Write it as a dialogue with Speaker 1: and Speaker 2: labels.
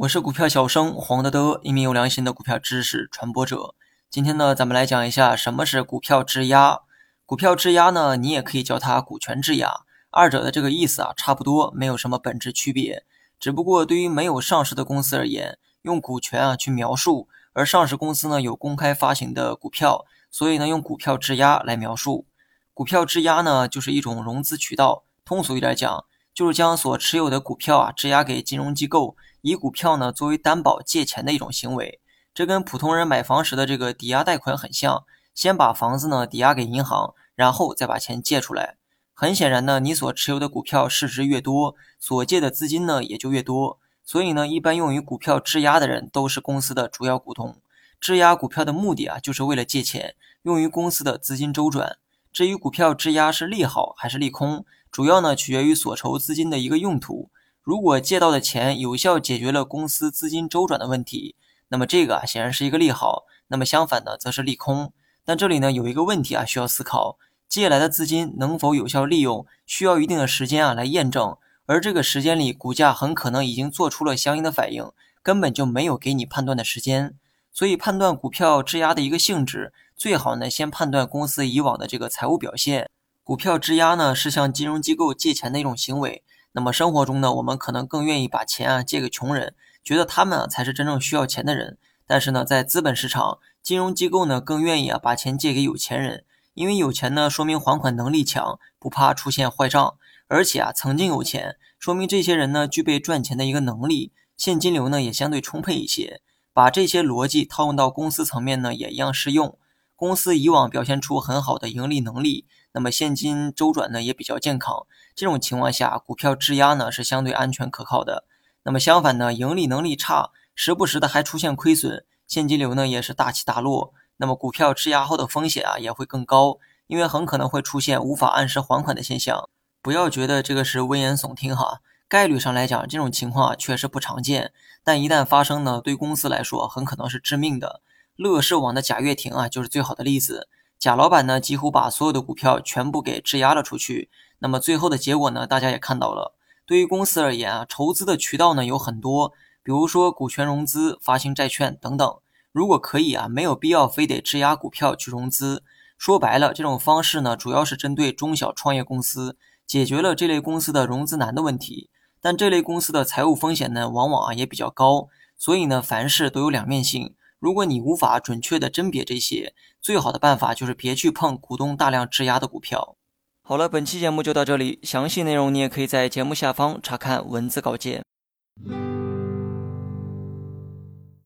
Speaker 1: 我是股票小生黄德德，一名有良心的股票知识传播者。今天呢，咱们来讲一下什么是股票质押。股票质押呢，你也可以叫它股权质押，二者的这个意思啊差不多，没有什么本质区别。只不过对于没有上市的公司而言，用股权啊去描述，而上市公司呢有公开发行的股票，所以呢用股票质押来描述。股票质押呢就是一种融资渠道，通俗一点讲，就是将所持有的股票啊质押给金融机构。以股票呢作为担保借钱的一种行为，这跟普通人买房时的这个抵押贷款很像，先把房子呢抵押给银行，然后再把钱借出来。很显然呢，你所持有的股票市值越多，所借的资金呢也就越多。所以呢，一般用于股票质押的人都是公司的主要股东。质押股票的目的啊，就是为了借钱，用于公司的资金周转。至于股票质押是利好还是利空，主要呢取决于所筹资金的一个用途。如果借到的钱有效解决了公司资金周转的问题，那么这个啊显然是一个利好。那么相反呢，则是利空。但这里呢有一个问题啊需要思考：借来的资金能否有效利用，需要一定的时间啊来验证。而这个时间里，股价很可能已经做出了相应的反应，根本就没有给你判断的时间。所以判断股票质押的一个性质，最好呢先判断公司以往的这个财务表现。股票质押呢是向金融机构借钱的一种行为。那么生活中呢，我们可能更愿意把钱啊借给穷人，觉得他们啊才是真正需要钱的人。但是呢，在资本市场，金融机构呢更愿意啊把钱借给有钱人，因为有钱呢说明还款能力强，不怕出现坏账，而且啊曾经有钱，说明这些人呢具备赚钱的一个能力，现金流呢也相对充沛一些。把这些逻辑套用到公司层面呢，也一样适用。公司以往表现出很好的盈利能力。那么现金周转呢也比较健康，这种情况下，股票质押呢是相对安全可靠的。那么相反呢，盈利能力差，时不时的还出现亏损，现金流呢也是大起大落。那么股票质押后的风险啊也会更高，因为很可能会出现无法按时还款的现象。不要觉得这个是危言耸听哈，概率上来讲，这种情况确实不常见，但一旦发生呢，对公司来说很可能是致命的。乐视网的贾跃亭啊就是最好的例子。贾老板呢，几乎把所有的股票全部给质押了出去。那么最后的结果呢，大家也看到了。对于公司而言啊，筹资的渠道呢有很多，比如说股权融资、发行债券等等。如果可以啊，没有必要非得质押股票去融资。说白了，这种方式呢，主要是针对中小创业公司，解决了这类公司的融资难的问题。但这类公司的财务风险呢，往往啊也比较高。所以呢，凡事都有两面性。如果你无法准确的甄别这些，最好的办法就是别去碰股东大量质押的股票。好了，本期节目就到这里，详细内容你也可以在节目下方查看文字稿件。